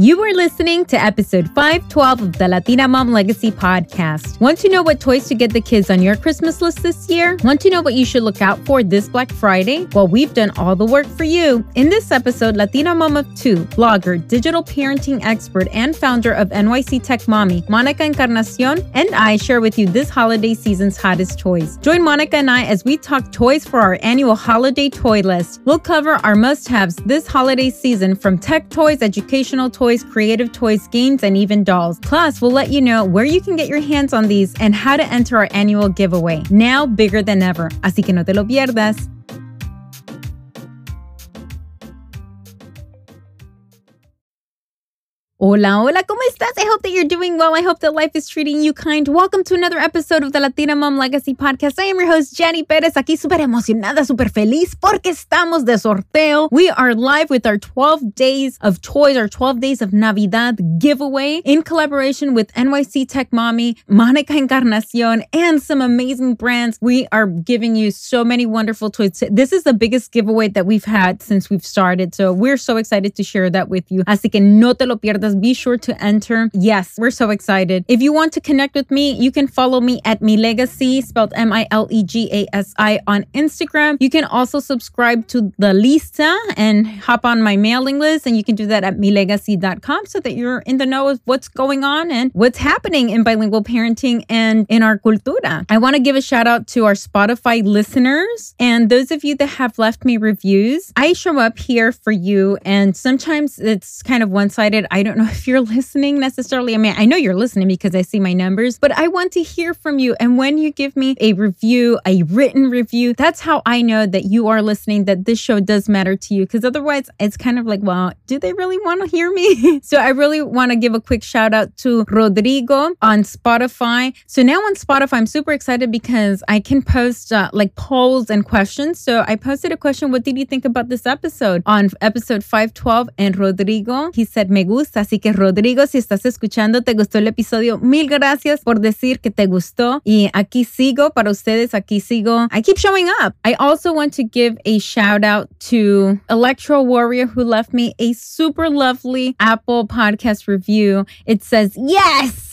You are listening to episode 512 of the Latina Mom Legacy podcast. Want to know what toys to get the kids on your Christmas list this year? Want to know what you should look out for this Black Friday? Well, we've done all the work for you. In this episode, Latina Mom of Two, blogger, digital parenting expert, and founder of NYC Tech Mommy, Monica Encarnacion, and I share with you this holiday season's hottest toys. Join Monica and I as we talk toys for our annual holiday toy list. We'll cover our must haves this holiday season from tech toys, educational toys, creative toys, games, and even dolls. Plus, we'll let you know where you can get your hands on these and how to enter our annual giveaway, now bigger than ever. Así que no te lo pierdas. Hola, hola, ¿cómo estás? I hope that you're doing well. I hope that life is treating you kind. Welcome to another episode of the Latina Mom Legacy Podcast. I am your host, Janny Perez, aquí súper emocionada, súper feliz porque estamos de sorteo. We are live with our 12 days of toys, our 12 days of Navidad giveaway in collaboration with NYC Tech Mommy, Monica Encarnacion, and some amazing brands. We are giving you so many wonderful toys. This is the biggest giveaway that we've had since we've started. So we're so excited to share that with you. Así que no te lo pierdas be sure to enter. Yes, we're so excited. If you want to connect with me, you can follow me at Mi Legasi, spelled M I L E G A S I, on Instagram. You can also subscribe to the Lista and hop on my mailing list, and you can do that at milegasi.com so that you're in the know of what's going on and what's happening in bilingual parenting and in our cultura. I want to give a shout out to our Spotify listeners and those of you that have left me reviews. I show up here for you, and sometimes it's kind of one sided. I don't know if you're listening necessarily. I mean, I know you're listening because I see my numbers, but I want to hear from you. And when you give me a review, a written review, that's how I know that you are listening, that this show does matter to you. Because otherwise, it's kind of like, well, do they really want to hear me? so I really want to give a quick shout out to Rodrigo on Spotify. So now on Spotify, I'm super excited because I can post uh, like polls and questions. So I posted a question What did you think about this episode? On episode 512, and Rodrigo, he said, Me gusta. Así que Rodrigo, si estás escuchando, te gustó el episodio, mil gracias por decir que te gustó. Y aquí sigo para ustedes, aquí sigo. I keep showing up. I also want to give a shout out to Electro Warrior who left me a super lovely Apple podcast review. It says, yes!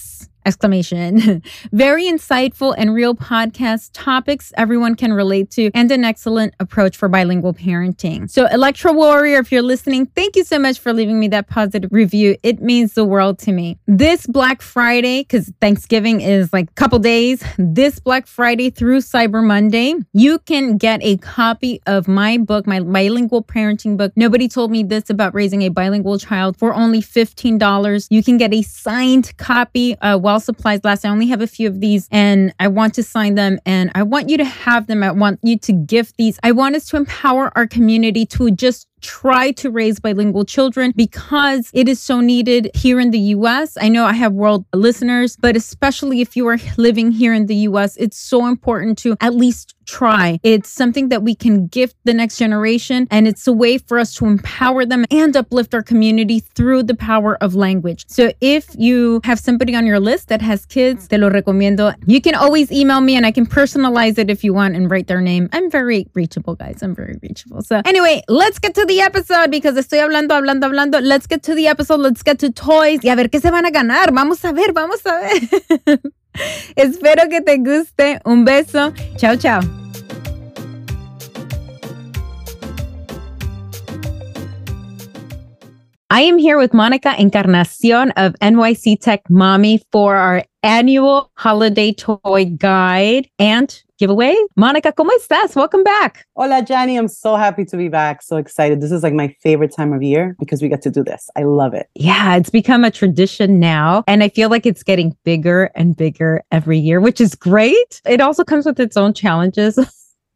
Exclamation. Very insightful and real podcast topics everyone can relate to and an excellent approach for bilingual parenting. So Electro Warrior, if you're listening, thank you so much for leaving me that positive review. It means the world to me. This Black Friday, because Thanksgiving is like a couple days, this Black Friday through Cyber Monday, you can get a copy of my book, my bilingual parenting book. Nobody told me this about raising a bilingual child for only $15. You can get a signed copy uh, while supplies last. I only have a few of these and I want to sign them and I want you to have them. I want you to gift these. I want us to empower our community to just try to raise bilingual children because it is so needed here in the US. I know I have world listeners, but especially if you are living here in the US, it's so important to at least try. It's something that we can gift the next generation, and it's a way for us to empower them and uplift our community through the power of language. So if you have somebody on your list that has kids, te lo recomiendo. You can always email me and I can personalize it if you want and write their name. I'm very reachable, guys. I'm very reachable. So anyway, let's get to the episode because estoy hablando, hablando, hablando. Let's get to the episode. Let's get to toys y a ver qué se van a ganar. Vamos a ver, vamos a ver. Espero que te guste. Un beso. Chao, chao. I am here with Monica Encarnacion of NYC Tech Mommy for our annual holiday toy guide and giveaway. Monica, ¿cómo estás? Welcome back. Hola, Janny. I'm so happy to be back. So excited. This is like my favorite time of year because we get to do this. I love it. Yeah, it's become a tradition now. And I feel like it's getting bigger and bigger every year, which is great. It also comes with its own challenges.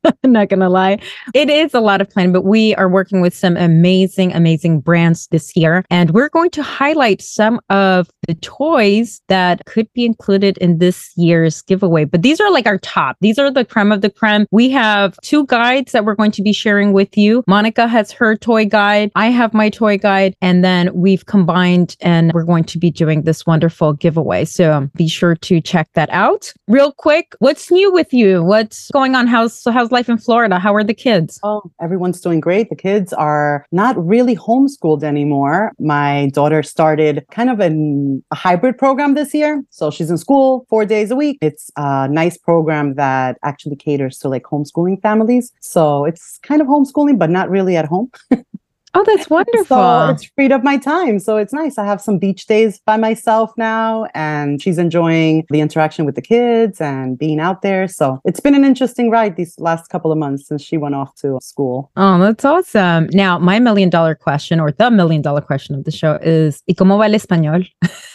I'm not gonna lie. It is a lot of planning, but we are working with some amazing, amazing brands this year. And we're going to highlight some of the toys that could be included in this year's giveaway. But these are like our top. These are the creme of the creme. We have two guides that we're going to be sharing with you. Monica has her toy guide. I have my toy guide. And then we've combined and we're going to be doing this wonderful giveaway. So be sure to check that out. Real quick, what's new with you? What's going on? How's how's life in Florida? How are the kids? Oh, everyone's doing great. The kids are not really homeschooled anymore. My daughter started kind of a hybrid program this year. So she's in school four days a week. It's a nice program that actually caters to like homeschooling families. So it's kind of homeschooling, but not really at home. Oh, that's wonderful. So it's freed up my time. So it's nice. I have some beach days by myself now, and she's enjoying the interaction with the kids and being out there. So it's been an interesting ride these last couple of months since she went off to school. Oh, that's awesome. Now, my million dollar question or the million dollar question of the show is ¿Y cómo va el español?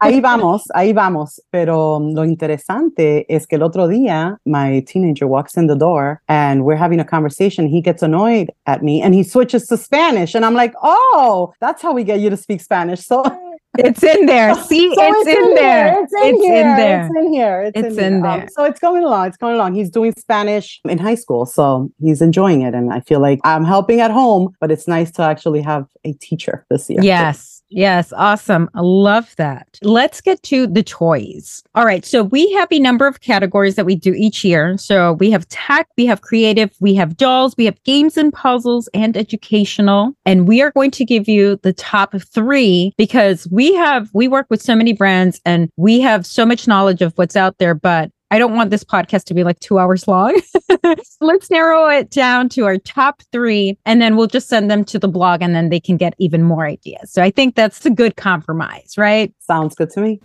ahí vamos, ahí vamos. Pero lo interesante es que el otro día, my teenager walks in the door and we're having a conversation. He gets annoyed at me and he switches to Spanish. And I'm like, oh, that's how we get you to speak Spanish. So it's in there. See, so it's, it's, in, in there. there. It's, in, it's here. in there. It's in here. It's, it's in, in, there. Um, so it's going along. It's going along. He's doing Spanish in high school. So he's enjoying it. And I feel like I'm helping at home, but it's nice to actually have a teacher this year. Yes. Yes, awesome. I love that. Let's get to the toys. All right. So we have a number of categories that we do each year. So we have tech, we have creative, we have dolls, we have games and puzzles and educational. And we are going to give you the top three because we have, we work with so many brands and we have so much knowledge of what's out there, but I don't want this podcast to be like two hours long. Let's narrow it down to our top three, and then we'll just send them to the blog and then they can get even more ideas. So I think that's a good compromise, right? Sounds good to me.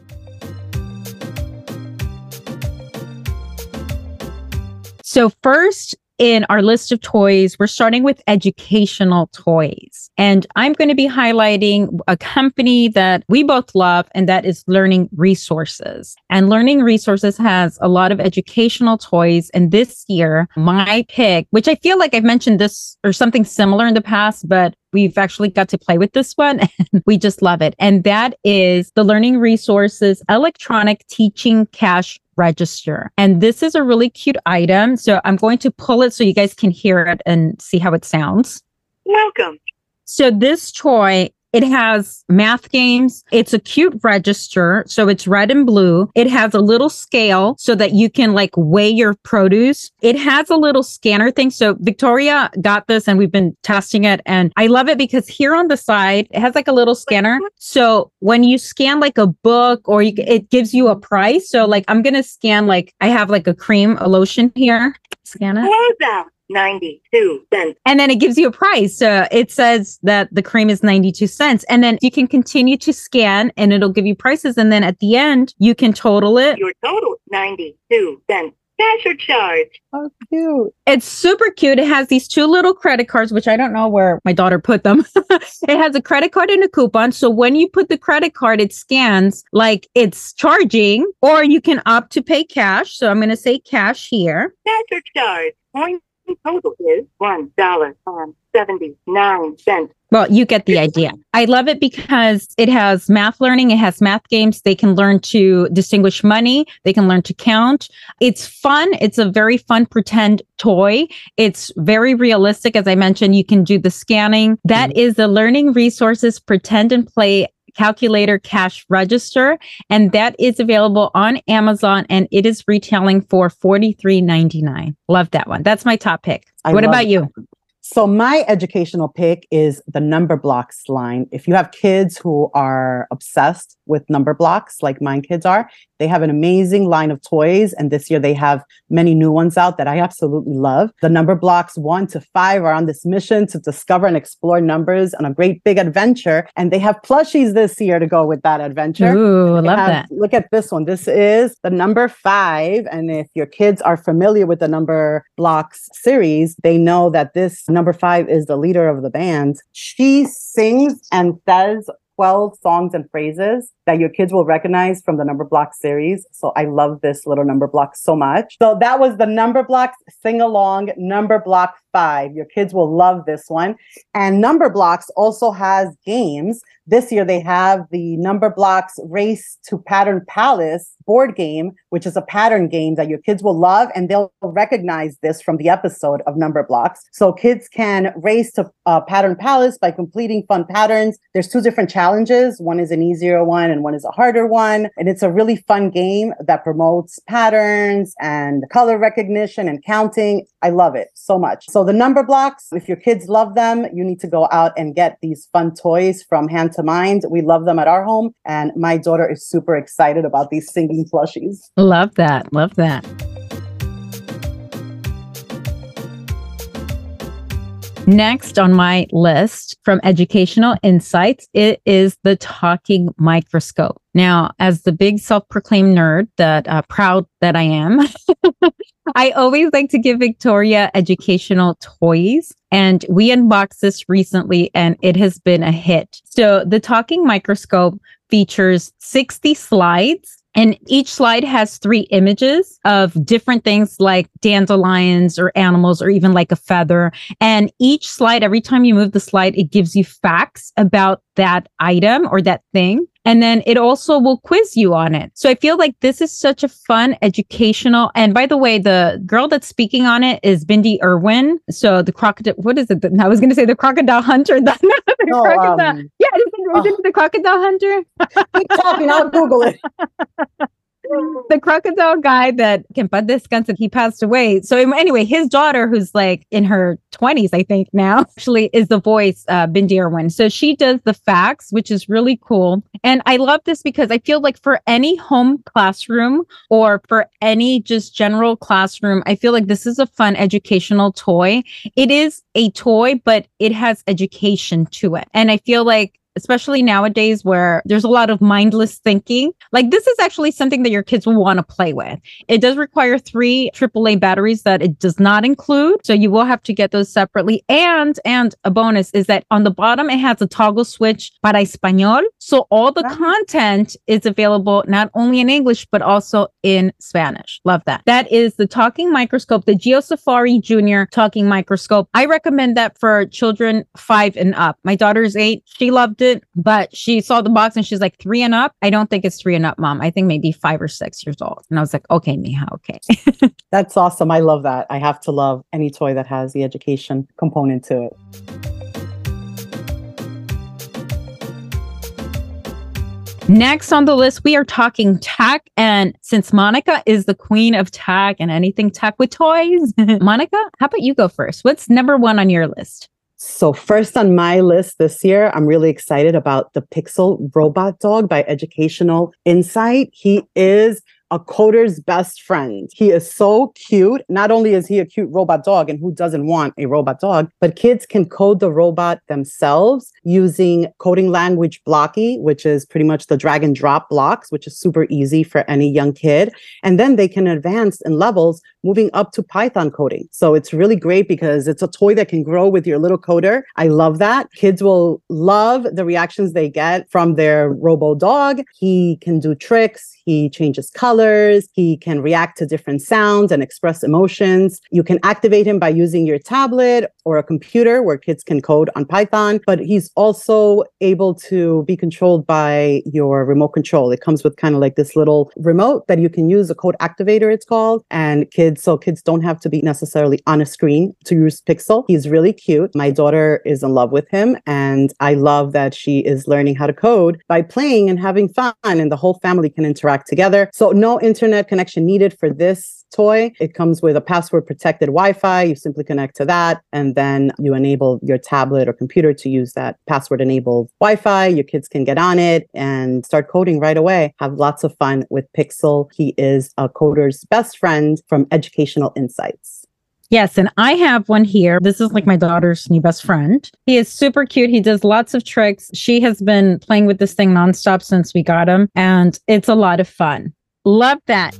So, first, in our list of toys, we're starting with educational toys. And I'm going to be highlighting a company that we both love, and that is Learning Resources. And Learning Resources has a lot of educational toys. And this year, my pick, which I feel like I've mentioned this or something similar in the past, but we've actually got to play with this one and we just love it. And that is the Learning Resources Electronic Teaching Cash register. And this is a really cute item. So I'm going to pull it so you guys can hear it and see how it sounds. Welcome. So this toy it has math games. It's a cute register. So it's red and blue. It has a little scale so that you can like weigh your produce. It has a little scanner thing. So Victoria got this and we've been testing it. And I love it because here on the side, it has like a little scanner. So when you scan like a book or you, it gives you a price. So like I'm going to scan like I have like a cream, a lotion here. Scan it. 92 cents. And then it gives you a price. So it says that the cream is 92 cents. And then you can continue to scan and it'll give you prices. And then at the end, you can total it. Your total 92 cents. Dasher charge. How cute. It's super cute. It has these two little credit cards, which I don't know where my daughter put them. it has a credit card and a coupon. So when you put the credit card, it scans like it's charging, or you can opt to pay cash. So I'm going to say cash here. Dasher charge. 0.5 the total is one dollar and seventy nine cents. Well, you get the idea. I love it because it has math learning, it has math games. They can learn to distinguish money, they can learn to count. It's fun. It's a very fun pretend toy. It's very realistic. As I mentioned, you can do the scanning. That mm-hmm. is the Learning Resources Pretend and Play calculator cash register. And that is available on Amazon and it is retailing for $43.99. Love that one. That's my top pick. I what about you? So my educational pick is the Numberblocks line. If you have kids who are obsessed with Numberblocks, like mine kids are, they have an amazing line of toys. And this year they have many new ones out that I absolutely love. The Numberblocks one to five are on this mission to discover and explore numbers on a great big adventure. And they have plushies this year to go with that adventure. Ooh, love have, that. Look at this one. This is the number five. And if your kids are familiar with the Number Blocks series, they know that this number five is the leader of the band. She sings and says 12 songs and phrases that your kids will recognize from the Numberblock series. So I love this little Numberblock so much. So that was the Numberblocks sing along Numberblock five. Your kids will love this one. And Numberblocks also has games. This year they have the Numberblocks Race to Pattern Palace board game, which is a pattern game that your kids will love and they'll recognize this from the episode of Numberblocks. So kids can race to uh, Pattern Palace by completing fun patterns. There's two different challenges. One is an easier one and one is a harder one. And it's a really fun game that promotes patterns and color recognition and counting. I love it so much. So the Numberblocks, if your kids love them, you need to go out and get these fun toys from hand2mind. We love them at our home. And my daughter is super excited about these singing plushies. Love that. Love that. Next on my list from Educational Insights, it is the talking microscope. Now, as the big self proclaimed nerd that uh, proud that I am, I always like to give Victoria educational toys. And we unboxed this recently and it has been a hit. So the talking microscope features 60 slides and each slide has three images of different things like dandelions or animals or even like a feather. And each slide, every time you move the slide, it gives you facts about that item or that thing. And then it also will quiz you on it. So I feel like this is such a fun educational. And by the way, the girl that's speaking on it is Bindi Irwin. So the crocodile, what is it? I was going to say the crocodile hunter. the No, crocodile. um, yeah, isn't, isn't it the crocodile hunter? Keep talking, I'll Google it. the crocodile guy that can put this gun he passed away. So anyway, his daughter, who's like in her 20s, I think now, actually is the voice, uh, Bindi Irwin. So she does the facts, which is really cool. And I love this because I feel like for any home classroom or for any just general classroom, I feel like this is a fun educational toy. It is a toy, but it has education to it. And I feel like especially nowadays where there's a lot of mindless thinking. Like this is actually something that your kids will want to play with. It does require three AAA batteries that it does not include. So you will have to get those separately. And, and a bonus is that on the bottom, it has a toggle switch para español. So all the Nice. content is available not only in English, but also in Spanish. Love that. That is the talking microscope, the Geo Safari Junior talking microscope. I recommend that for children five and up. My daughter is eight. She loved it, but she saw the box and she's like three and up. I don't think it's three and up, mom. I think maybe five or six years old. And I was like, okay, Mija, okay. That's awesome. I love that. I have to love any toy that has the education component to it. Next on the list, we are talking tech. And since Monica is the queen of tech and anything tech with toys, Monica, how about you go first? What's number one on your list? So, first on my list this year, I'm really excited about the Pixel Robot Dog by Educational Insight. He is a coder's best friend. He is so cute. Not only is he a cute robot dog, and who doesn't want a robot dog, but kids can code the robot themselves using coding language Blockly, which is pretty much the drag and drop blocks, which is super easy for any young kid. And then they can advance in levels moving up to Python coding. So it's really great because it's a toy that can grow with your little coder. I love that. Kids will love the reactions they get from their robo dog. He can do tricks. He changes colors. He can react to different sounds and express emotions. You can activate him by using your tablet or a computer where kids can code on Python, but he's also able to be controlled by your remote control. It comes with kind of like this little remote that you can use, a code activator, it's called. And kids, so kids don't have to be necessarily on a screen to use Pixel. He's really cute. My daughter is in love with him, and I love that she is learning how to code by playing and having fun, and the whole family can interact together. So, no internet connection needed for this toy. It comes with a password protected Wi Fi. You simply connect to that, and then you enable your tablet or computer to use that password enabled Wi Fi. Your kids can get on it and start coding right away. Have lots of fun with Pixel. He is a coder's best friend from Educational Insights. Yes, and I have one here. This is like my daughter's new best friend. He is super cute. He does lots of tricks. She has been playing with this thing nonstop since we got him, and it's a lot of fun. Love that.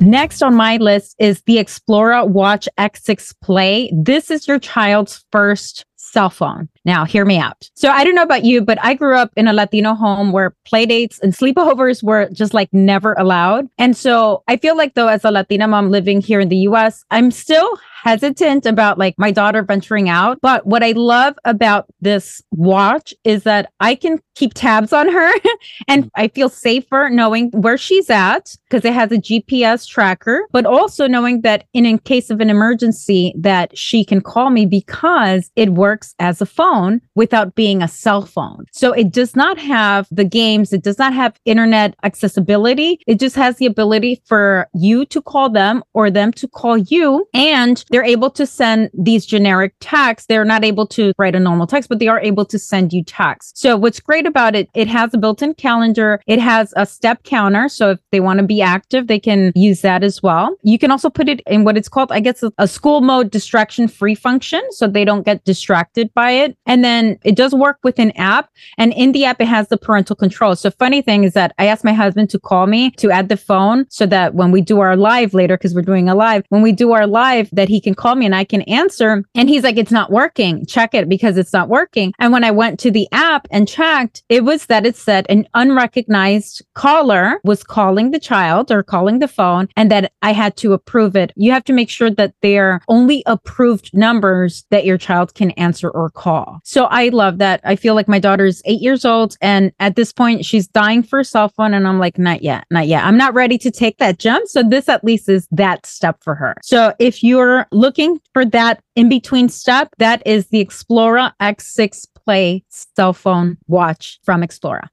Next on my list is the Xplora Watch X6 Play. This is your child's first cell phone. Now, hear me out. So, I don't know about you, but I grew up in a Latino home where play dates and sleepovers were just like never allowed. And so, I feel like, though, as a Latina mom living here in the US, I'm still hesitant about like my daughter venturing out. But what I love about this watch is that I can keep tabs on her and I feel safer knowing where she's at because it has a GPS tracker, but also knowing that in, in case of an emergency that she can call me because it works as a phone without being a cell phone. So it does not have the games. It does not have internet accessibility. It just has the ability for you to call them or them to call you. And they're able to send these generic texts. They're not able to write a normal text, but they are able to send you text. So what's great about it, it has a built-in calendar. It has a step counter. So if they want to be active, they can use that as well. You can also put it in what it's called, I guess, a school mode distraction free function. So they don't get distracted by it. And then it does work with an app. And in the app, it has the parental control. So funny thing is that I asked my husband to call me to add the phone so that when we do our live later, because we're doing a live, when we do our live, that he can call me and I can answer. And he's like, it's not working. Check it because it's not working. And when I went to the app and checked, it was that it said an unrecognized caller was calling the child or calling the phone and that I had to approve it. You have to make sure that they're only approved numbers that your child can answer or call. So I love that. I feel like my daughter's eight years old and at this point she's dying for a cell phone. And I'm like, not yet, not yet. I'm not ready to take that jump. So this at least is that step for her. So if you're looking for that in between step, that is the Xplora X6 Play cell phone watch from Xplora.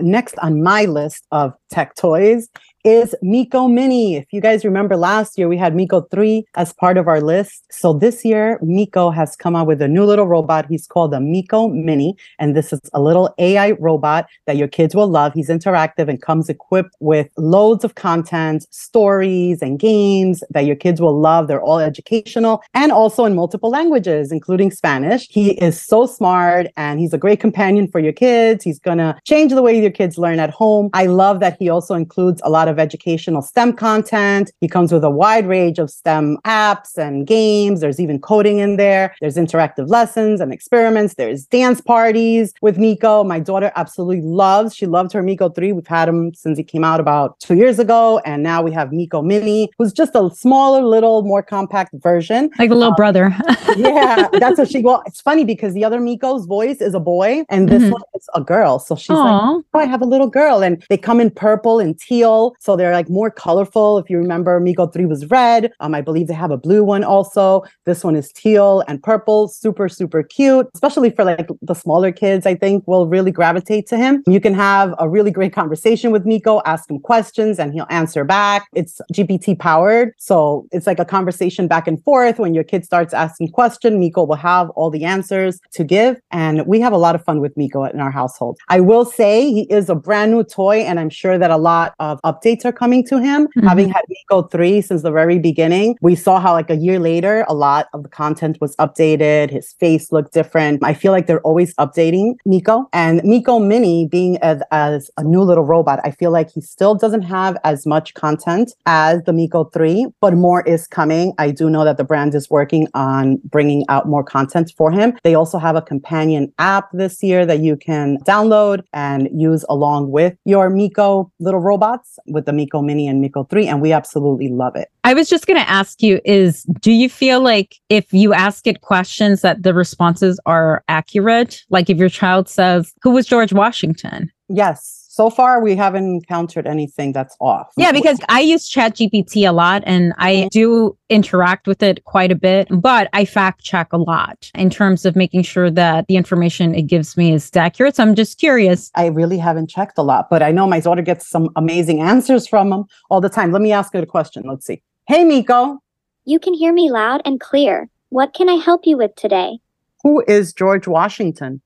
Next on my list of tech toys is Miko Mini. If you guys remember last year, we had Miko 3 as part of our list. So this year, Miko has come out with a new little robot. He's called the Miko Mini. And this is a little AI robot that your kids will love. He's interactive and comes equipped with loads of content, stories, and games that your kids will love. They're all educational and also in multiple languages, including Spanish. He is so smart and he's a great companion for your kids. He's going to change the way your kids learn at home. I love that he also includes a lot of educational STEM content. He comes with a wide range of STEM apps and games. There's even coding in there. There's interactive lessons and experiments. There's dance parties with Miko. My daughter absolutely loves. She loved her Miko 3. We've had him since he came out about two years ago. And now we have Miko Mini, who's just a smaller, little, more compact version. Like a little um, brother. yeah, that's what she, well, it's funny because the other Miko's voice is a boy and this mm-hmm. one is a girl. So she's Aww. like, oh, I have a little girl. And they come in purple and teal. So they're like more colorful. If you remember, Miko 3 was red. Um, I believe they have a blue one also. This one is teal and purple. Super, super cute, especially for like the smaller kids, I think will really gravitate to him. You can have a really great conversation with Miko, ask him questions and he'll answer back. It's GPT powered. So it's like a conversation back and forth. When your kid starts asking question, Miko will have all the answers to give. And we have a lot of fun with Miko in our household. I will say he is a brand new toy and I'm sure that a lot of updates updates are coming to him. Mm-hmm. Having had Miko 3 since the very beginning, we saw how like a year later, a lot of the content was updated. His face looked different. I feel like they're always updating Miko. And Miko Mini being as, as a new little robot, I feel like he still doesn't have as much content as the Miko 3, but more is coming. I do know that the brand is working on bringing out more content for him. They also have a companion app this year that you can download and use along with your Miko little robots with the Miko Mini and Miko 3, and we absolutely love it. I was just going to ask you is do you feel like if you ask it questions that the responses are accurate? Like if your child says, Who was George Washington? Yes so far we haven't encountered anything that's off. Yeah, because I use Chat GPT a lot and I mm-hmm. do interact with it quite a bit, but I fact check a lot in terms of making sure that the information it gives me is accurate. So I'm just curious. I really haven't checked a lot, but I know my daughter gets some amazing answers from them all the time. Let me ask her a question. Let's see. Hey, Miko. You can hear me loud and clear. What can I help you with today? Who is George Washington?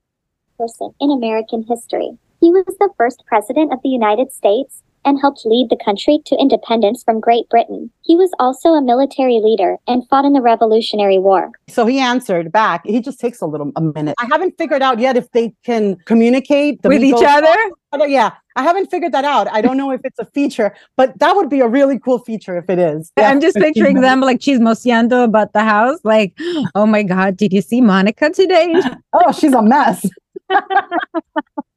Person in American history. He was the first president of the United States and helped lead the country to independence from Great Britain. He was also a military leader and fought in the Revolutionary War. So he answered back. He just takes a little a minute. I haven't figured out yet if they can communicate with each other. Yeah, I haven't figured that out. I don't know if it's a feature, but that would be a really cool feature if it is. I'm just picturing them like she's chismoseando about the house. Like, oh my God, did you see Monica today? oh, she's a mess.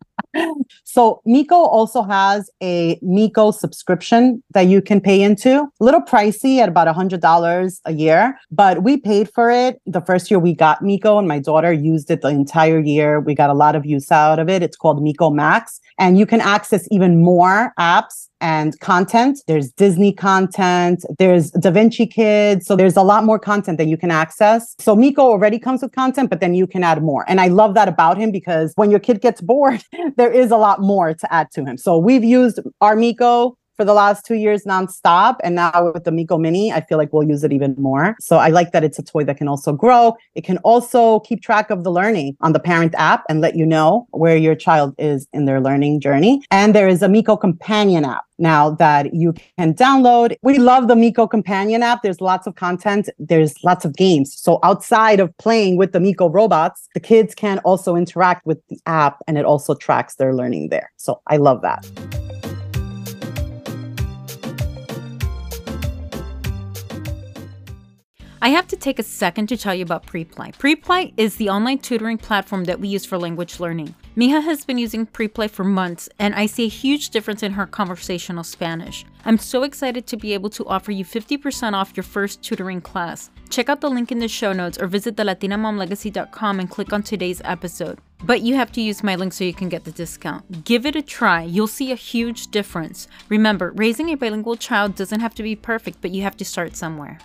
so Miko also has a Miko subscription that you can pay into. A little pricey at about a hundred dollars a year, but we paid for it the first year we got Miko and my daughter used it the entire year. We got a lot of use out of it. It's called Miko Max, and you can access even more apps and content. There's Disney content, there's Da Vinci Kids. So there's a lot more content that you can access. So Miko already comes with content, but then you can add more. And I love that about him because when your kid gets bored, there is a lot more to add to him. So we've used our Miko for the last two years nonstop. And now with the Miko Mini, I feel like we'll use it even more. So I like that it's a toy that can also grow. It can also keep track of the learning on the parent app and let you know where your child is in their learning journey. And there is a Miko Companion app now that you can download. We love the Miko Companion app. There's lots of content. There's lots of games. So outside of playing with the Miko robots, the kids can also interact with the app and it also tracks their learning there. So I love that. I have to take a second to tell you about Preply. Preply is the online tutoring platform that we use for language learning. Mija has been using Preply for months, and I see a huge difference in her conversational Spanish. I'm so excited to be able to offer you 50% off your first tutoring class. Check out the link in the show notes or visit thelatinamomlegacy.com and click on today's episode. But you have to use my link so you can get the discount. Give it a try. You'll see a huge difference. Remember, raising a bilingual child doesn't have to be perfect, but you have to start somewhere.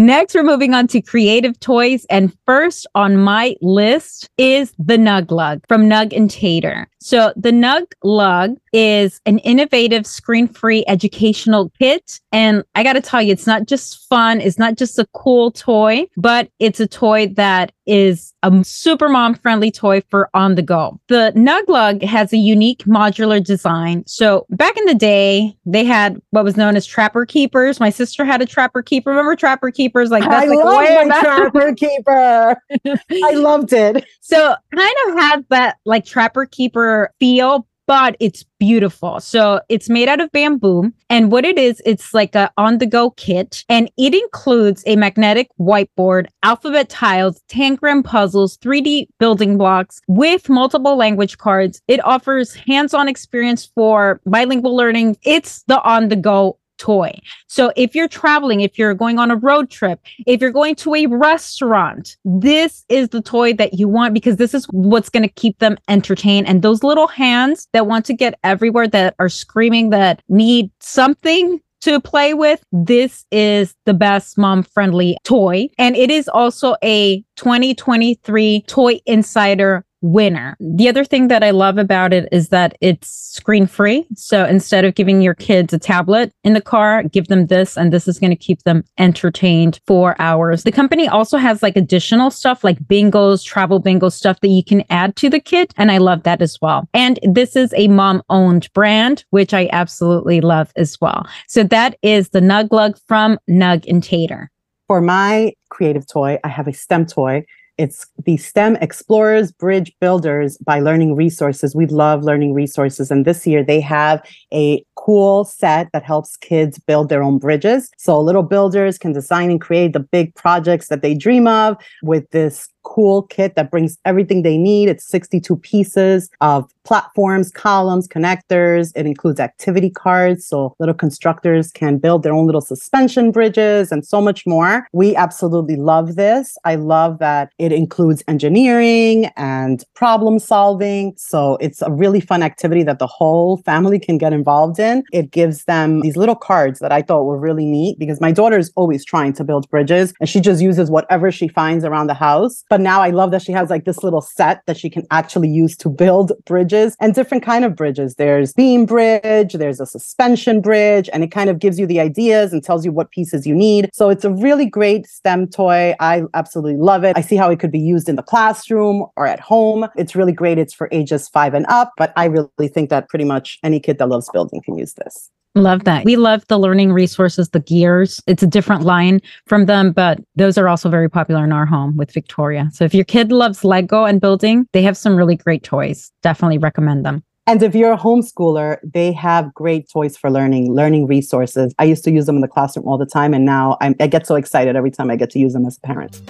Next, we're moving on to creative toys. And first on my list is the Nug Lug from Nug and Tater. So, the Nug Lug is an innovative screen free educational kit. And I got to tell you, it's not just fun, it's not just a cool toy, but it's a toy that is a super mom friendly toy for on the go. The Nug Lug has a unique modular design. So, back in the day, they had what was known as trapper keepers. My sister had a trapper keeper. Remember trapper keepers? Like, that's I like love my trapper keeper. I loved it. So, kind of has that like trapper keeper feel, but it's beautiful. So it's made out of bamboo. And what it is, it's like a on the go kit. And it includes a magnetic whiteboard, alphabet tiles, tangram puzzles, 3D building blocks with multiple language cards. It offers hands on experience for bilingual learning. It's the on the go toy. So if you're traveling, if you're going on a road trip, if you're going to a restaurant, this is the toy that you want because this is what's going to keep them entertained. And those little hands that want to get everywhere that are screaming that need something to play with. This is the best mom friendly toy. And it is also a 2023 Toy Insider winner. The other thing that I love about it is that it's screen free. So instead of giving your kids a tablet in the car, give them this, and this is going to keep them entertained for hours. The company also has like additional stuff like bingos, travel bingo stuff that you can add to the kit. And I love that as well. And this is a mom owned brand, which I absolutely love as well. So that is the Nug Lug from Nug and Tater. For my creative toy, I have a STEM toy it's the STEM Explorers Bridge Builders by Learning Resources. We love learning resources. And this year they have a cool set that helps kids build their own bridges. So little builders can design and create the big projects that they dream of with this cool kit that brings everything they need. It's 62 pieces of platforms, columns, connectors. It includes activity cards so little constructors can build their own little suspension bridges and so much more. We absolutely love this. I love that it includes engineering and problem solving. So it's a really fun activity that the whole family can get involved in. It gives them these little cards that I thought were really neat because my daughter is always trying to build bridges and she just uses whatever she finds around the house. But now I love that she has like this little set that she can actually use to build bridges and different kind of bridges. There's beam bridge, there's a suspension bridge, and it kind of gives you the ideas and tells you what pieces you need. So it's a really great STEM toy. I absolutely love it. I see how it could be used in the classroom or at home. It's really great. It's for ages five and up, but I really think that pretty much any kid that loves building can use this. Love that. We love the learning resources, the gears. It's a different line from them, but those are also very popular in our home with Victoria. So if your kid loves Lego and building, they have some really great toys. Definitely recommend them. And if you're a homeschooler, they have great toys for learning, learning resources. I used to use them in the classroom all the time, and now I'm, I get so excited every time I get to use them as a parent.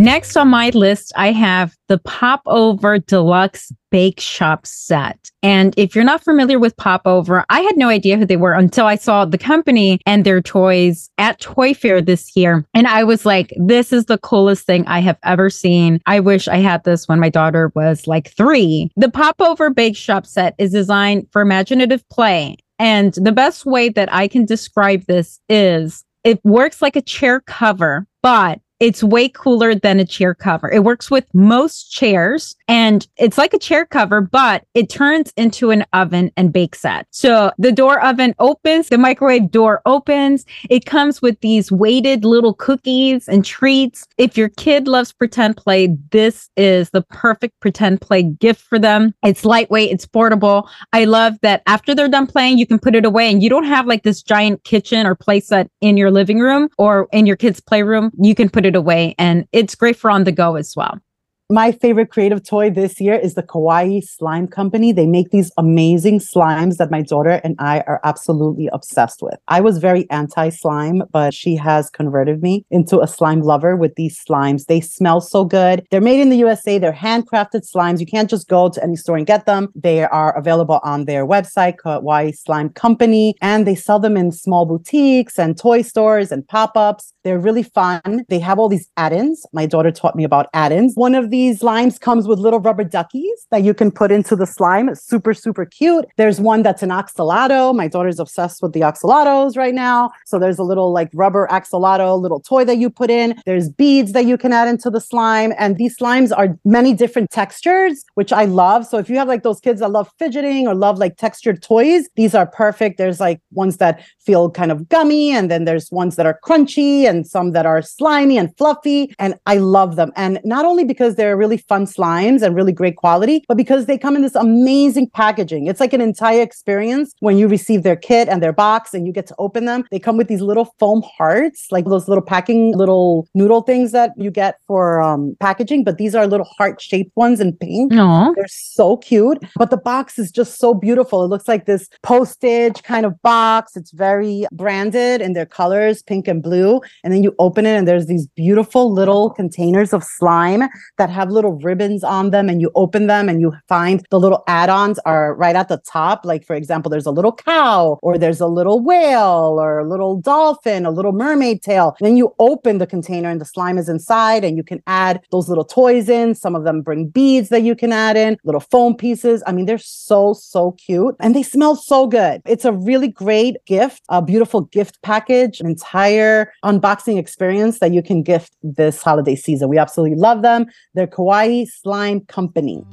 Next on my list, I have the Popover Deluxe Bake Shop set. And if you're not familiar with Popover, I had no idea who they were until I saw the company and their toys at Toy Fair this year. And I was like, this is the coolest thing I have ever seen. I wish I had this when my daughter was like three. The Popover Bake Shop set is designed for imaginative play. And the best way that I can describe this is it works like a chair cover, but it's way cooler than a chair cover. It works with most chairs and it's like a chair cover, but it turns into an oven and bake set. So the door oven opens, the microwave door opens. It comes with these weighted little cookies and treats. If your kid loves pretend play, this is the perfect pretend play gift for them. It's lightweight, it's portable. I love that after they're done playing, you can put it away and you don't have like this giant kitchen or play set in your living room or in your kid's playroom. You can put it away and it's great for on the go as well. My favorite creative toy this year is the Kawaii Slime Company. They make these amazing slimes that my daughter and I are absolutely obsessed with. I was very anti slime, but she has converted me into a slime lover with these slimes. They smell so good. They're made in the USA. They're handcrafted slimes. You can't just go to any store and get them. They are available on their website, Kawaii Slime Company, and they sell them in small boutiques and toy stores and pop ups. They're really fun. They have all these add ins. My daughter taught me about add ins. One of these slimes comes with little rubber duckies that you can put into the slime. It's super, super cute. There's one that's an axolotl. My daughter's obsessed with the axolotls right now. So there's a little like rubber axolotl little toy that you put in. There's beads that you can add into the slime. And these slimes are many different textures, which I love. So if you have like those kids that love fidgeting or love like textured toys, these are perfect. There's like ones that feel kind of gummy, and then there's ones that are crunchy and some that are slimy and fluffy. And I love them. And not only because they're really fun slimes and really great quality, but because they come in this amazing packaging. It's like an entire experience when you receive their kit and their box and you get to open them. They come with these little foam hearts, like those little packing little noodle things that you get for um, packaging, but these are little heart shaped ones in pink. Aww. They're so cute, but the box is just so beautiful. It looks like this postage kind of box. It's very branded in their colors, pink and blue. And then you open it and there's these beautiful little containers of slime that have little ribbons on them and you open them and you find the little add-ons are right at the top. Like for example there's a little cow or there's a little whale or a little dolphin a little mermaid tail. Then you open the container and the slime is inside and you can add those little toys in. Some of them bring beads that you can add in little foam pieces. I mean they're so so cute and they smell so good. It's a really great gift a beautiful gift package an entire unboxing experience that you can gift this holiday season. We absolutely love them. They're Kawaii Slime Company.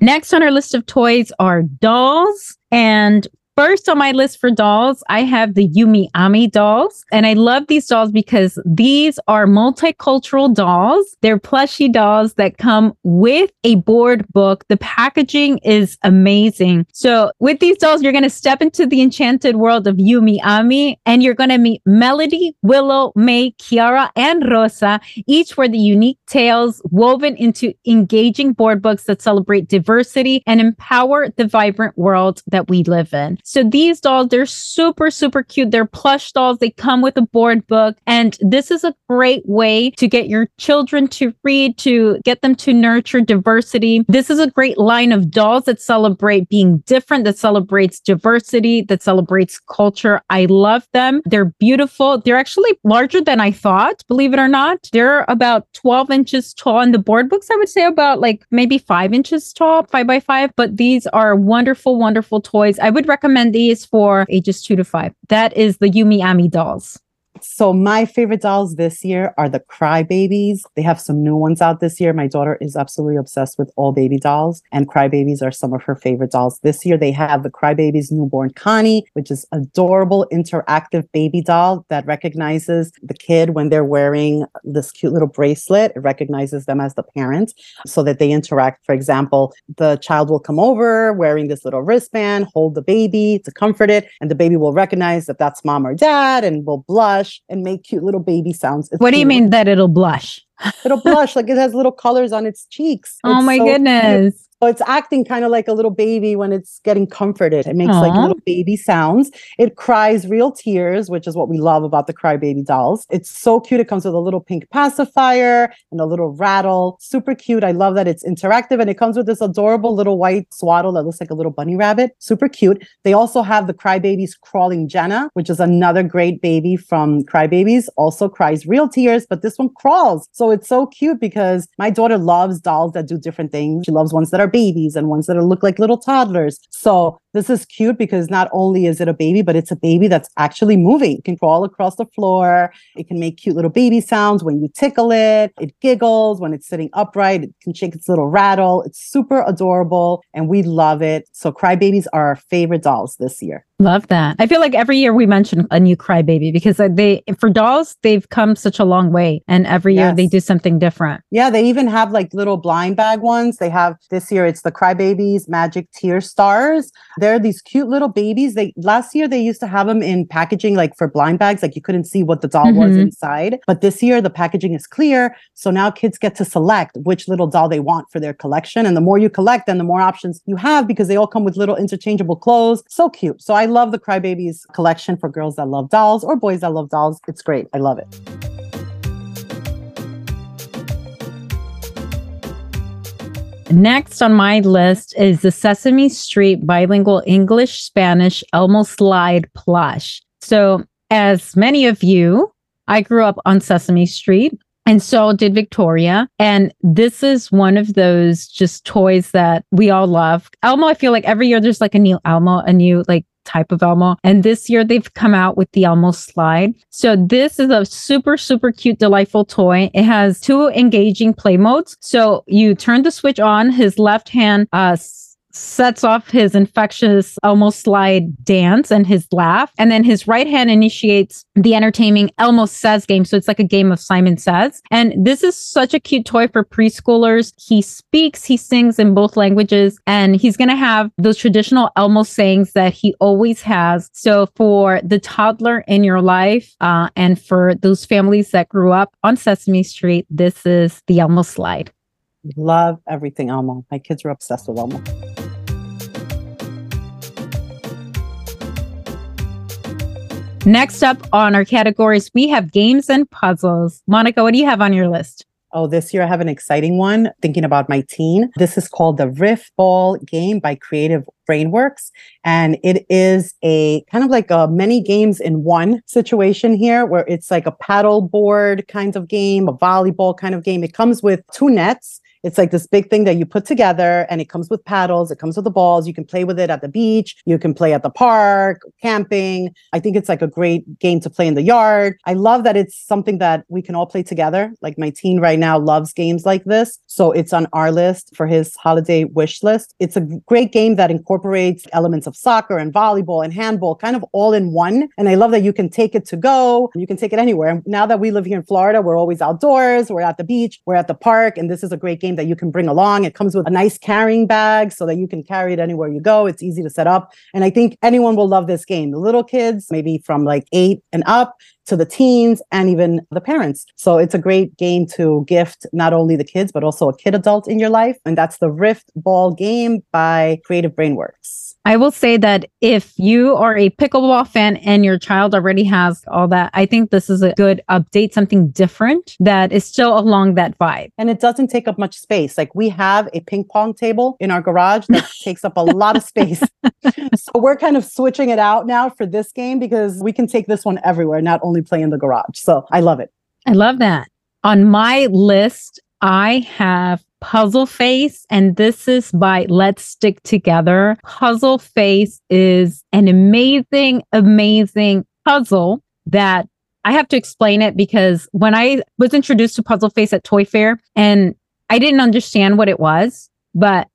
Next on our list of toys are dolls. And First on my list for dolls, I have the Yumi Ami dolls. And I love these dolls because these are multicultural dolls. They're plushy dolls that come with a board book. The packaging is amazing. So with these dolls, you're going to step into the enchanted world of Yumi Ami and you're going to meet Melody, Willow, May, Kiara, and Rosa, each with the unique tales woven into engaging board books that celebrate diversity and empower the vibrant world that we live in. So these dolls, they're super, super cute. They're plush dolls. They come with a board book. And this is a great way to get your children to read, to get them to nurture diversity. This is a great line of dolls that celebrate being different, that celebrates diversity, that celebrates culture. I love them. They're beautiful. They're actually larger than I thought, believe it or not. They're about 12 inches tall. And the board books, I would say about like maybe five inches tall, five by five. But these are wonderful, wonderful toys. I would recommend recommend these for ages two to five. That is the Yumi Ami dolls. So my favorite dolls this year are the Crybabies. They have some new ones out this year. My daughter is absolutely obsessed with all baby dolls, and Crybabies are some of her favorite dolls. This year they have the Crybabies newborn Connie, which is adorable interactive baby doll that recognizes the kid when they're wearing this cute little bracelet. It recognizes them as the parent so that they interact. For example, the child will come over wearing this little wristband, hold the baby to comfort it, and the baby will recognize that that's mom or dad and will blush and make cute little baby sounds. It's What do you cute. mean that it'll blush? It'll blush like it has little colors on its cheeks. Oh my so cute. So it's acting kind of like a little baby when it's getting comforted. It makes like little baby sounds. It cries real tears, which is what we love about the crybaby dolls. It's so cute. It comes with a little pink pacifier and a little rattle. Super cute. I love that it's interactive and it comes with this adorable little white swaddle that looks like a little bunny rabbit. Super cute. They also have the Crybabies Crawling Jenna, which is another great baby from Crybabies. Also cries real tears, but this one crawls. So it's so cute because my daughter loves dolls that do different things. She loves ones that are babies and ones that look like little toddlers. So this is cute because not only is it a baby, but it's a baby that's actually moving. It can crawl across the floor. It can make cute little baby sounds when you tickle it. It giggles when it's sitting upright. It can shake its little rattle. It's super adorable and we love it. So crybabies are our favorite dolls this year. Love that. I feel like every year we mention a new crybaby because they, for dolls, they've come such a long way. And every year they do something different. Yeah, they even have like little blind bag ones. They have this year it's the Crybabies Magic Tear Stars. They're these cute little babies. They last year they used to have them in packaging like for blind bags, like you couldn't see what the doll was Mhm. inside. But this year the packaging is clear, so now kids get to select which little doll they want for their collection. And the more you collect, then the more options you have because they all come with little interchangeable clothes. So cute. So I love the Crybabies collection for girls that love dolls or boys that love dolls. It's great. I love it. Next on my list is the Sesame Street bilingual English Spanish Elmo Slide plush. So, as many of you, I grew up on Sesame Street. And so did Victoria. And this is one of those just toys that we all love. Elmo, I feel like every year there's like a new Elmo, a new like type of Elmo. And this year they've come out with the Elmo slide. So this is a super, super cute, delightful toy. It has two engaging play modes. So you turn the switch on, his left hand uh, sets off his infectious Elmo slide dance and his laugh. And then his right hand initiates the entertaining Elmo Says game. So it's like a game of Simon Says. And this is such a cute toy for preschoolers. He speaks, he sings in both languages, and he's going to have those traditional Elmo sayings that he always has. So for the toddler in your life uh, and for those families that grew up on Sesame Street, this is the Elmo slide. Love everything Elmo. My kids are obsessed with Elmo. Next up on our categories, we have games and puzzles. Monica, what do you have on your list? Oh, this year I have an exciting one thinking about my teen. This is called the Riff Ball game by Creative Brainworks. And it is a kind of like a many games in one situation here where it's like a paddle board kind of game, a volleyball kind of game. It comes with two nets. It's like this big thing that you put together and it comes with paddles, it comes with the balls. You can play with it at the beach, you can play at the park, camping. I think it's like a great game to play in the yard. I love that it's something that we can all play together. Like my teen right now loves games like this. So it's on our list for his holiday wish list. It's a great game that incorporates elements of soccer and volleyball and handball kind of all in one. And I love that you can take it to go. You can take it anywhere. Now that we live here in Florida, we're always outdoors, we're at the beach, we're at the park, and this is a great game that you can bring along. It comes with a nice carrying bag so that you can carry it anywhere you go. It's easy to set up. And I think anyone will love this game. The little kids, maybe from like eight and up, to the teens and even the parents. So it's a great game to gift not only the kids, but also a kid adult in your life. And that's the Rift Ball game by Creative Brainworks. I will say that if you are a pickleball fan and your child already has all that, I think this is a good update, something different that is still along that vibe. And it doesn't take up much space. Like we have a ping pong table in our garage that takes up a lot of space. so we're kind of switching it out now for this game because we can take this one everywhere, not only play in the garage. So I love it. I love that. On my list, I have Puzzle Face, and this is by Let's Stick Together. Puzzle Face is an amazing, amazing puzzle that I have to explain it because when I was introduced to Puzzle Face at Toy Fair and I didn't understand what it was, but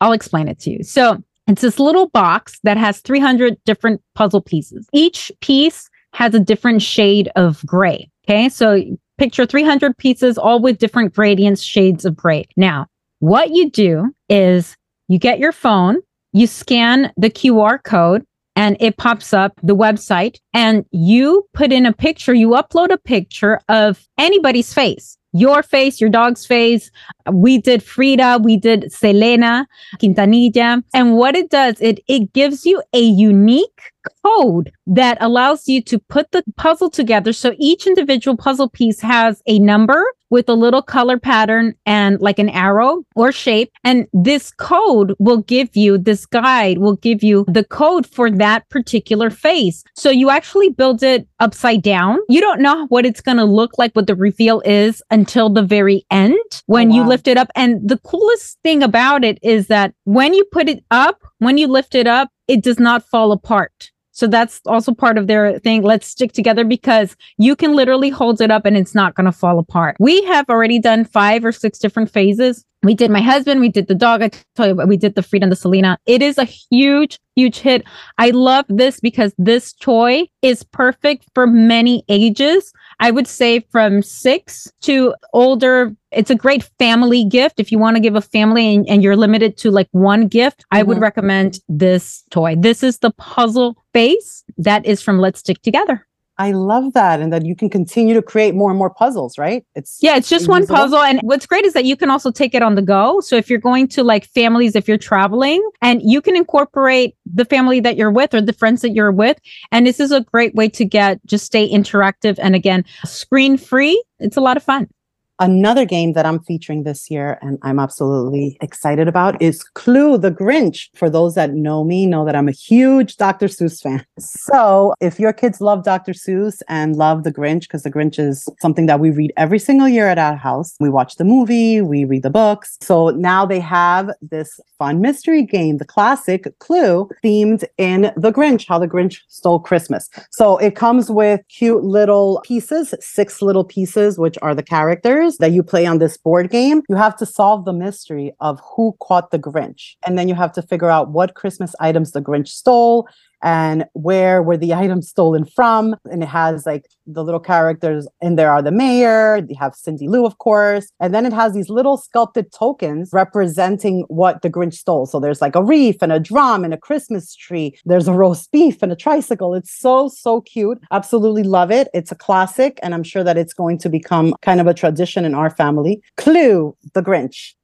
I'll explain it to you. So it's this little box that has 300 different puzzle pieces. Each piece has a different shade of gray. Okay. So picture 300 pieces, all with different gradients, shades of gray. Now, what you do is you get your phone, you scan the QR code, and it pops up the website, and you put in a picture, you upload a picture of anybody's face your face, your dog's face. We did Frida, we did Selena, Quintanilla. And what it does, it, it gives you a unique code that allows you to put the puzzle together. So each individual puzzle piece has a number with a little color pattern and like an arrow or shape. And this code will give you, this guide will give you the code for that particular face. So you actually build it upside down. You don't know what it's going to look like, what the reveal is until the very end when oh, wow. you lift it up. And the coolest thing about it is that when you put it up, when you lift it up, it does not fall apart. So that's also part of their thing. Let's stick together because you can literally hold it up and it's not going to fall apart. We have already done five or six different phases. We did my husband, we did the dog. I tell you we did the Frida and the Selena. It is a huge, huge hit. I love this because this toy is perfect for many ages. I would say from six to older. It's a great family gift. If you want to give a family and, and you're limited to like one gift, mm-hmm. I would mm-hmm. recommend this toy. This is the puzzle face that is from Let's Stick Together. I love that. And that you can continue to create more and more puzzles, right? It's yeah, it's just one puzzle. And what's great is that you can also take it on the go. So if you're going to like families, if you're traveling and you can incorporate the family that you're with or the friends that you're with. And this is a great way to get just stay interactive and again, screen free. It's a lot of fun. Another game that I'm featuring this year and I'm absolutely excited about is Clue the Grinch. For those that know me, know that I'm a huge Dr. Seuss fan. So if your kids love Dr. Seuss and love the Grinch, because the Grinch is something that we read every single year at our house, we watch the movie, we read the books. So now they have this fun mystery game, the classic Clue, themed in the Grinch, how the Grinch stole Christmas. So it comes with cute little pieces, six little pieces, which are the characters that you play on this board game, you have to solve the mystery of who caught the Grinch. And then you have to figure out what Christmas items the Grinch stole and where were the items stolen from. And it has like the little characters and there are the mayor, you have Cindy Lou, of course. And then it has these little sculpted tokens representing what the Grinch stole. So there's like a wreath and a drum and a Christmas tree. There's a roast beef and a tricycle. It's so, so cute. Absolutely love it. It's a classic, and I'm sure that it's going to become kind of a tradition in our family. Clue, the Grinch.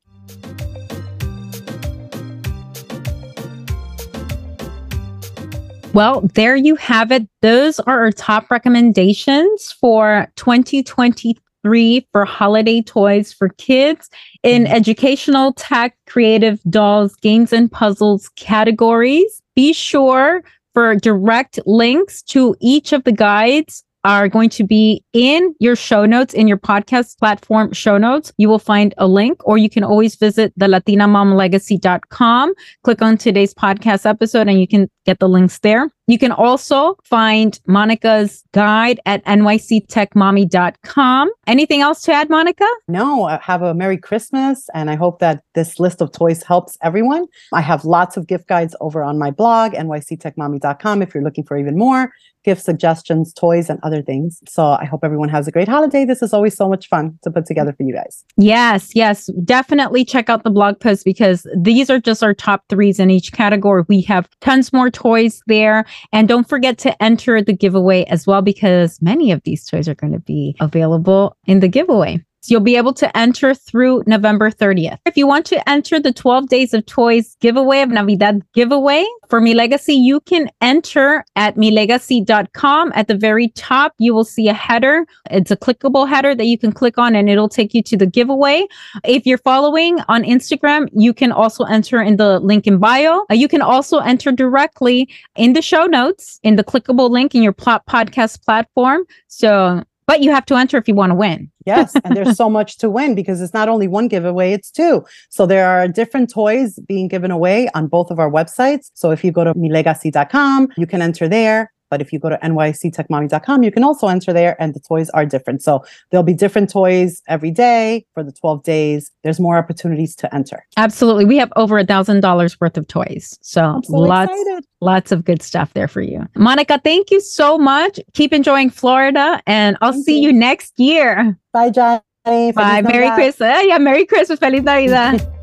Well, there you have it. Those are our top recommendations for 2023 for holiday toys for kids in mm-hmm. educational, tech, creative, dolls, games, and puzzles categories. Be sure for direct links to each of the guides are going to be in your show notes, in your podcast platform show notes. You will find a link, or you can always visit the latinamomlegacy.com, click on today's podcast episode, and you can get the links there. You can also find Monica's guide at nyctechmommy.com. Anything else to add, Monica? No, uh, have a Merry Christmas. And I hope that this list of toys helps everyone. I have lots of gift guides over on my blog, nyctechmommy.com, if you're looking for even more gift suggestions, toys, and other things. So I hope everyone has a great holiday. This is always so much fun to put together for you guys. Yes, yes. Definitely check out the blog post because these are just our top threes in each category. We have tons more toys there. And don't forget to enter the giveaway as well because many of these toys are going to be available in the giveaway. You'll be able to enter through November 30th. If you want to enter the 12 Days of Toys giveaway of Navidad giveaway for Mi Legasi, you can enter at milegasi.com. At the very top, you will see a header. It's a clickable header that you can click on and it'll take you to the giveaway. If you're following on Instagram, you can also enter in the link in bio. Uh, you can also enter directly in the show notes in the clickable link in your plot podcast platform. So but you have to enter if you want to win. yes. And there's so much to win because it's not only one giveaway, it's two. So there are different toys being given away on both of our websites. So if you go to milegasi.com, you can enter there. But if you go to nyctechmommy.com, you can also enter there and the toys are different. So there'll be different toys every day for the 12 days. There's more opportunities to enter. Absolutely. We have over a thousand dollars worth of toys. So, so lots excited. lots of good stuff there for you. Monica, thank you so much. Keep enjoying Florida and I'll Thank see you. you next year. Bye, Janny. Feliz Bye. Merry Christmas. Yeah, Merry Christmas. Feliz Navidad.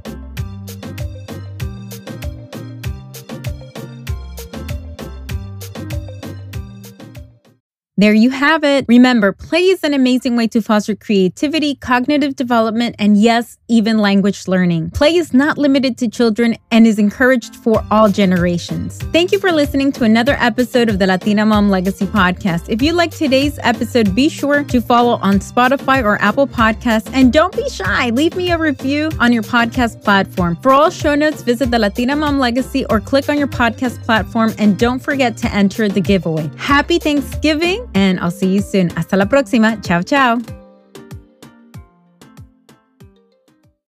There you have it. Remember, play is an amazing way to foster creativity, cognitive development, and yes, even language learning. Play is not limited to children and is encouraged for all generations. Thank you for listening to another episode of the Latina Mom Legacy Podcast. If you like today's episode, be sure to follow on Spotify or Apple Podcasts and don't be shy. Leave me a review on your podcast platform. For all show notes, visit the Latina Mom Legacy or click on your podcast platform and don't forget to enter the giveaway. Happy Thanksgiving and I'll see you soon. Hasta la próxima. Ciao, ciao.